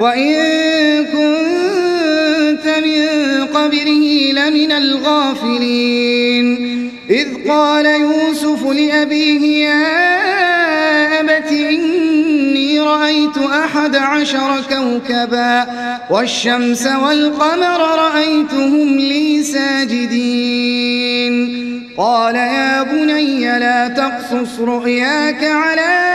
وإن كنت من قبله لمن الغافلين إذ قال يوسف لأبيه يا أبت إني رأيت أحد عشر كوكبا والشمس والقمر رأيتهم لي ساجدين قال يا بني لا تقصص رؤياك على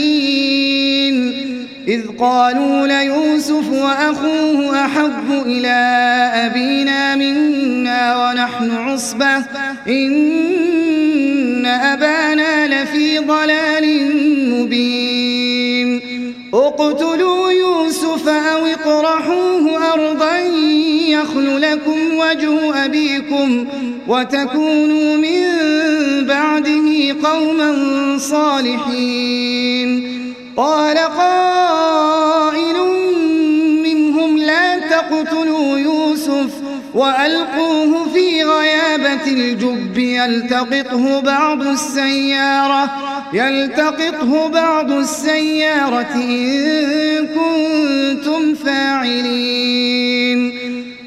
إذ قالوا ليوسف وأخوه أحب إلى أبينا منا ونحن عصبة. إن أبانا لفي ضلال مبين. اقتلوا يوسف أو اطرحوه أرضا يخل لكم وجه أبيكم وتكونوا من بعده قوما صالحين. قال قائل منهم لا تقتلوا يوسف وألقوه في غيابة الجب يلتقطه بعض السيارة يلتقطه بعض السيارة إن كنتم فاعلين.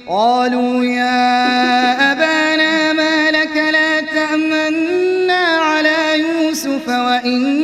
قالوا يا أبانا ما لك لا تأمنا على يوسف وإنا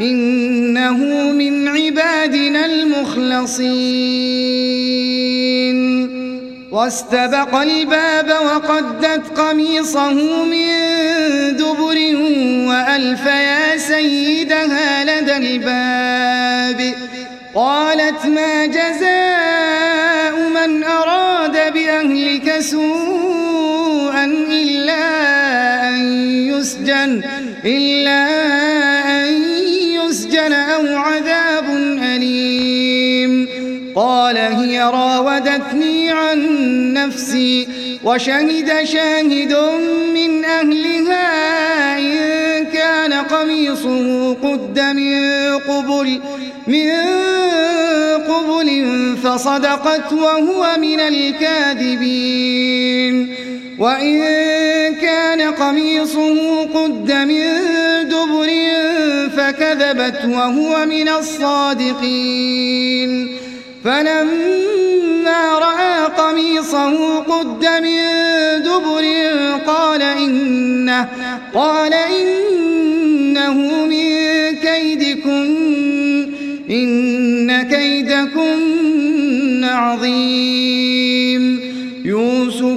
إنه من عبادنا المخلصين. واستبق الباب وقدت قميصه من دبر وألف يا سيدها لدى الباب. قالت ما جزاء من أراد بأهلك سوءا إلا أن يسجن إلا أن أو عذاب أليم. قال هي راودتني عن نفسي وشهد شاهد من أهلها إن كان قميصه قد من قبل من قبل فصدقت وهو من الكاذبين. وإن كان قميصه قد من دبر فكذبت وهو من الصادقين. فلما رأى قميصه قد من دبر قال إنه قال إنه من كيدكن إن كيدكن عظيم.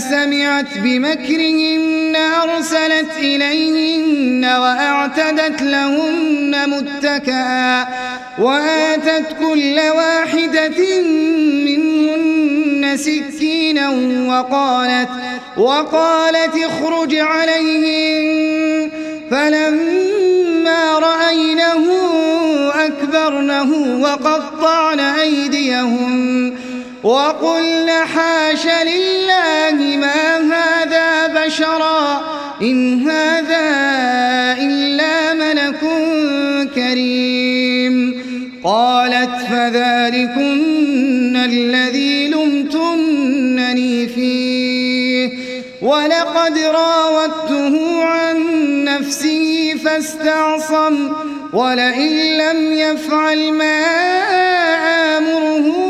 سمعت بمكرهن أرسلت إليهن وأعتدت لهن متكئا وآتت كل واحدة منهن سكينا وقالت وقالت اخرج عليهم فلما رأينه أكبرنه وقطعن أيديهم وقلن حاش لله ما هذا بشرا إن هذا إلا ملك كريم. قالت فذلكن الذي لمتنني فيه. ولقد راودته عن نفسه فاستعصم. ولئن لم يفعل ما آمره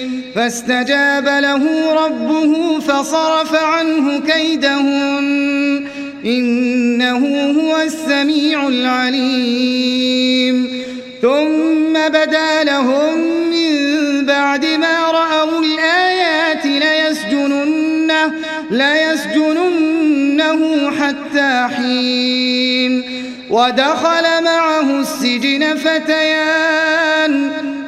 فاستجاب له ربه فصرف عنه كيدهن إنه هو السميع العليم. ثم بدا لهم من بعد ما رأوا الآيات ليسجننه, ليسجننه حتى حين. ودخل معه السجن فتيان.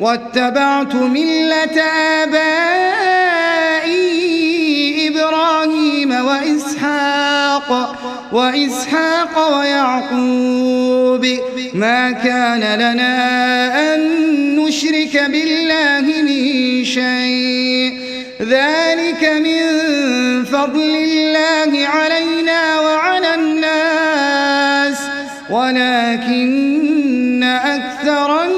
واتبعت ملة آبائي إبراهيم وإسحاق وإسحاق ويعقوب. ما كان لنا أن نشرك بالله من شيء. ذلك من فضل الله علينا وعلى الناس ولكن أكثر الناس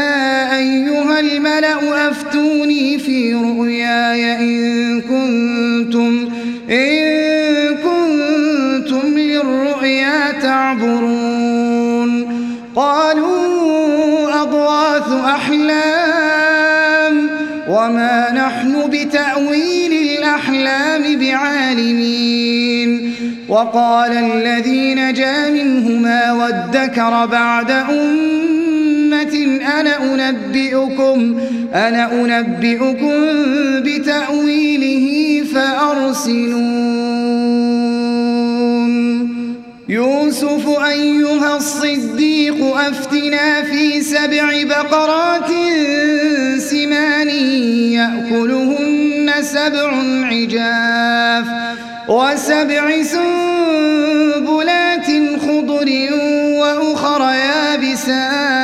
الملأ أفتوني في رؤياي إن كنتم إن كنتم للرؤيا تعبرون. قالوا أضواث أحلام وما نحن بتأويل الأحلام بعالمين. وقال الذي نجا منهما وادكر بعد أمة أنا أنبئكم أنا أنبئكم بتأويله فأرسلون. يوسف أيها الصديق أفتنا في سبع بقرات سمان يأكلهن سبع عجاف وسبع سنبلات خضر وأخر يابسات.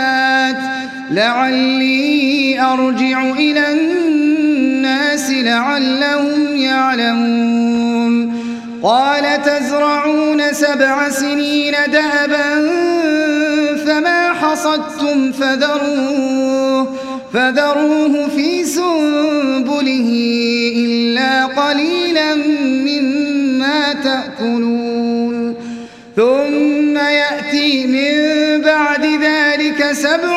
لعلي أرجع إلى الناس لعلهم يعلمون. قال تزرعون سبع سنين دابا فما حصدتم فذروه فذروه في سنبله إلا قليلا مما تأكلون. ثم يأتي من بعد ذلك سبع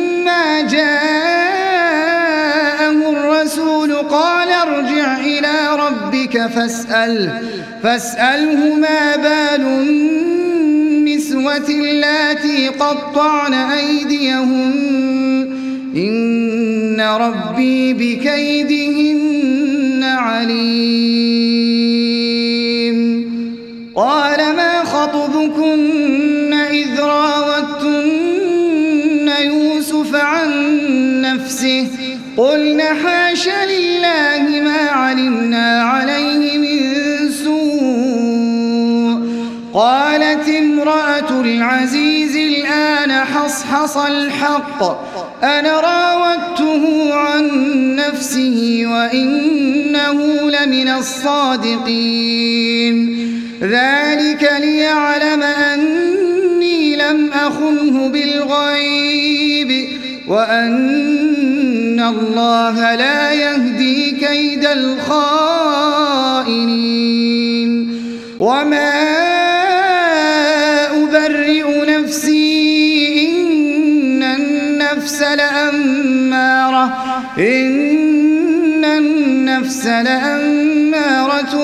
جاءه الرسول قال ارجع إلى ربك فاسأل فاسأله ما بال النسوة اللاتي قطعن أيديهم إن ربي بكيدهن عليم. قال ما خطبكن إذ يوسف عن نفسه. قلنا حاش لله ما علمنا عليه من سوء. قالت امرأة العزيز الآن حصحص الحق. أنا راودته عن نفسه وإنه لمن الصادقين. ذلك ليعلم أني لم أخنه بالغيب. وأن الله لا يهدي كيد الخائنين. وما أبرئ نفسي إن النفس لأمارة إن النفس لأمارة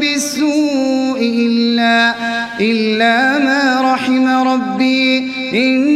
بالسوء إلا, إلا ما رحم ربي. إن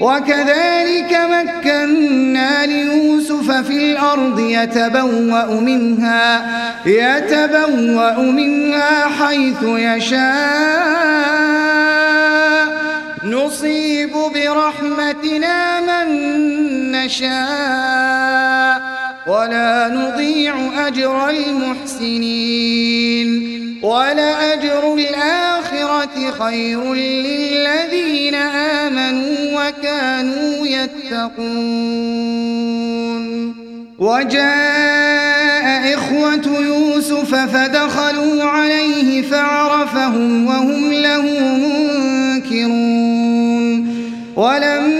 وكذلك مكنا ليوسف في الأرض يتبوأ منها يتبوأ منها حيث يشاء. نصيب برحمتنا من نشاء. ولا نضيع أجر المحسنين. ولأجر الآخرة خير للذين آمنوا وكانوا يتقون. وجاء إخوة يوسف فدخلوا عليه فعرفهم وهم له منكرون. ولما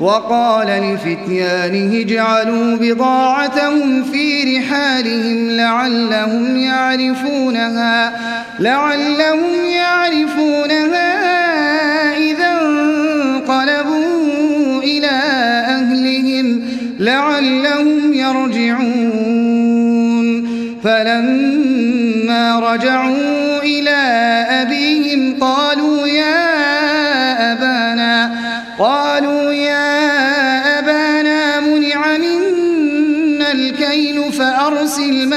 وقال لفتيانه اجعلوا بضاعتهم في رحالهم لعلهم يعرفونها لعلهم يعرفونها إذا انقلبوا إلى أهلهم لعلهم يرجعون. فلما رجعوا إلى أبيهم قالوا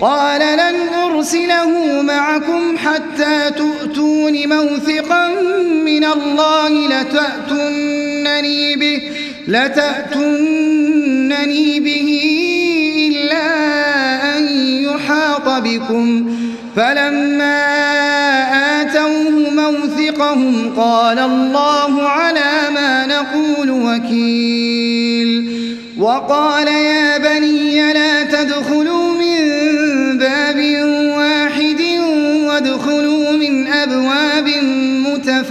قال لن أرسله معكم حتى تؤتون موثقا من الله لتأتنني به لتأتنني به إلا أن يحاط بكم. فلما آتوه موثقهم قال الله على ما نقول وكيل وقال يا بني لا تدخلوا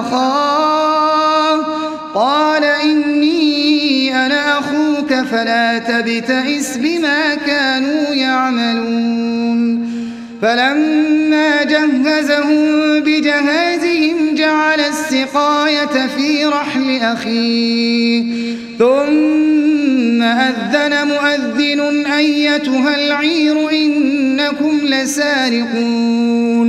أخاه. قال إني أنا أخوك فلا تبتئس بما كانوا يعملون. فلما جهزهم بجهازهم جعل السقاية في رحل أخيه. ثم أذن مؤذن أيتها العير إنكم لسارقون.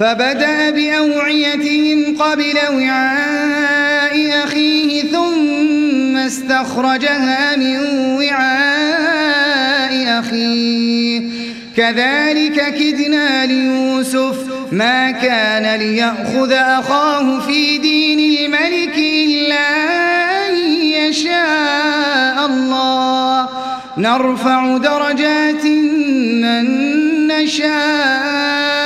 فبدأ بأوعيتهم قبل وعاء أخيه ثم استخرجها من وعاء أخيه. كذلك كدنا ليوسف ما كان ليأخذ أخاه في دين الملك إلا أن يشاء الله. نرفع درجات من نشاء.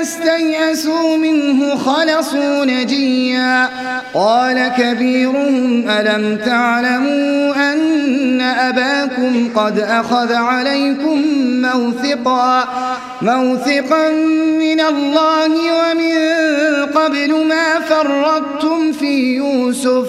استيئسوا منه خلصوا نجيا. قال كبيرهم ألم تعلموا أن أباكم قد أخذ عليكم موثقا؟ موثقا من الله ومن قبل ما فرطتم في يوسف.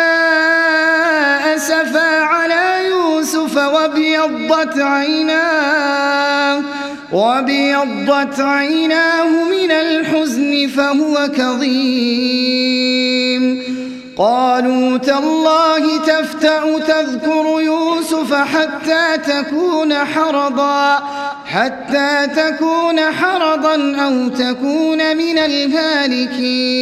عيناه وابيضت عيناه من الحزن فهو كظيم. قالوا تالله تفتأ تذكر يوسف حتى تكون حرضا حتى تكون حرضا أو تكون من الهالكين.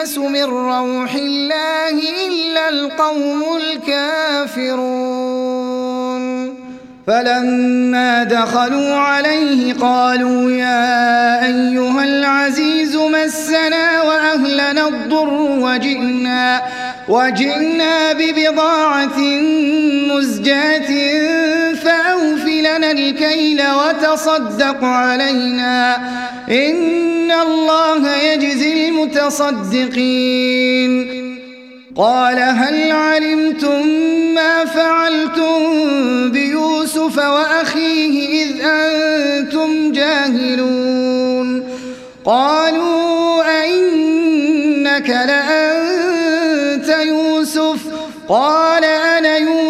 ييأس من روح الله إلا القوم الكافرون. فلما دخلوا عليه قالوا يا أيها العزيز مسنا وأهلنا الضر وجئنا وجئنا ببضاعة مزجاة فأوف لنا الكيل وتصدق علينا. إن الله يجزي المتصدقين. قال هل علمتم ما فعلتم بيوسف وأخيه إذ أنتم جاهلون؟ قالوا أئنك لأنت يوسف. قال أنا يوسف.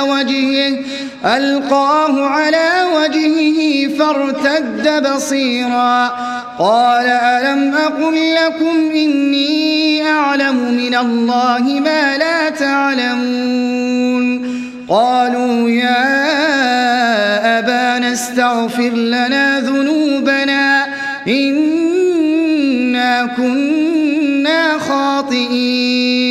ألقاه على وجهه فارتد بصيرا. قال ألم أقل لكم إني أعلم من الله ما لا تعلمون؟ قالوا يا أبانا استغفر لنا ذنوبنا. إنا كنا خاطئين.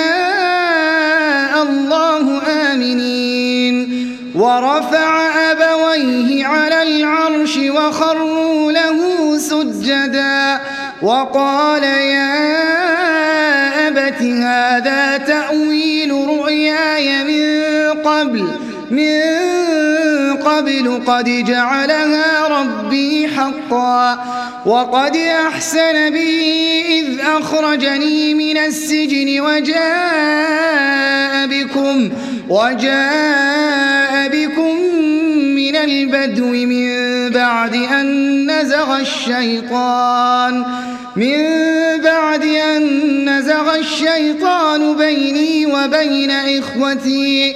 ورفع أبويه على العرش وخروا له سجدا وقال يا أبت هذا تأويل رؤياي من قبل من قبل قد جعلها ربي حقا وقد أحسن بي إذ أخرجني من السجن وجاء بكم وجاء بكم من البدو من بعد أن نزغ الشيطان من بعد أن نزغ الشيطان بيني وبين إخوتي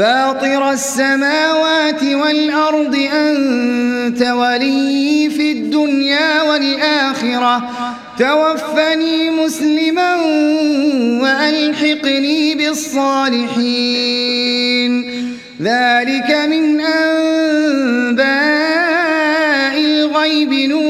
فاطر السماوات والأرض أنت ولي في الدنيا والآخرة. توفني مسلما وألحقني بالصالحين. ذلك من أنباء الغيب. إليك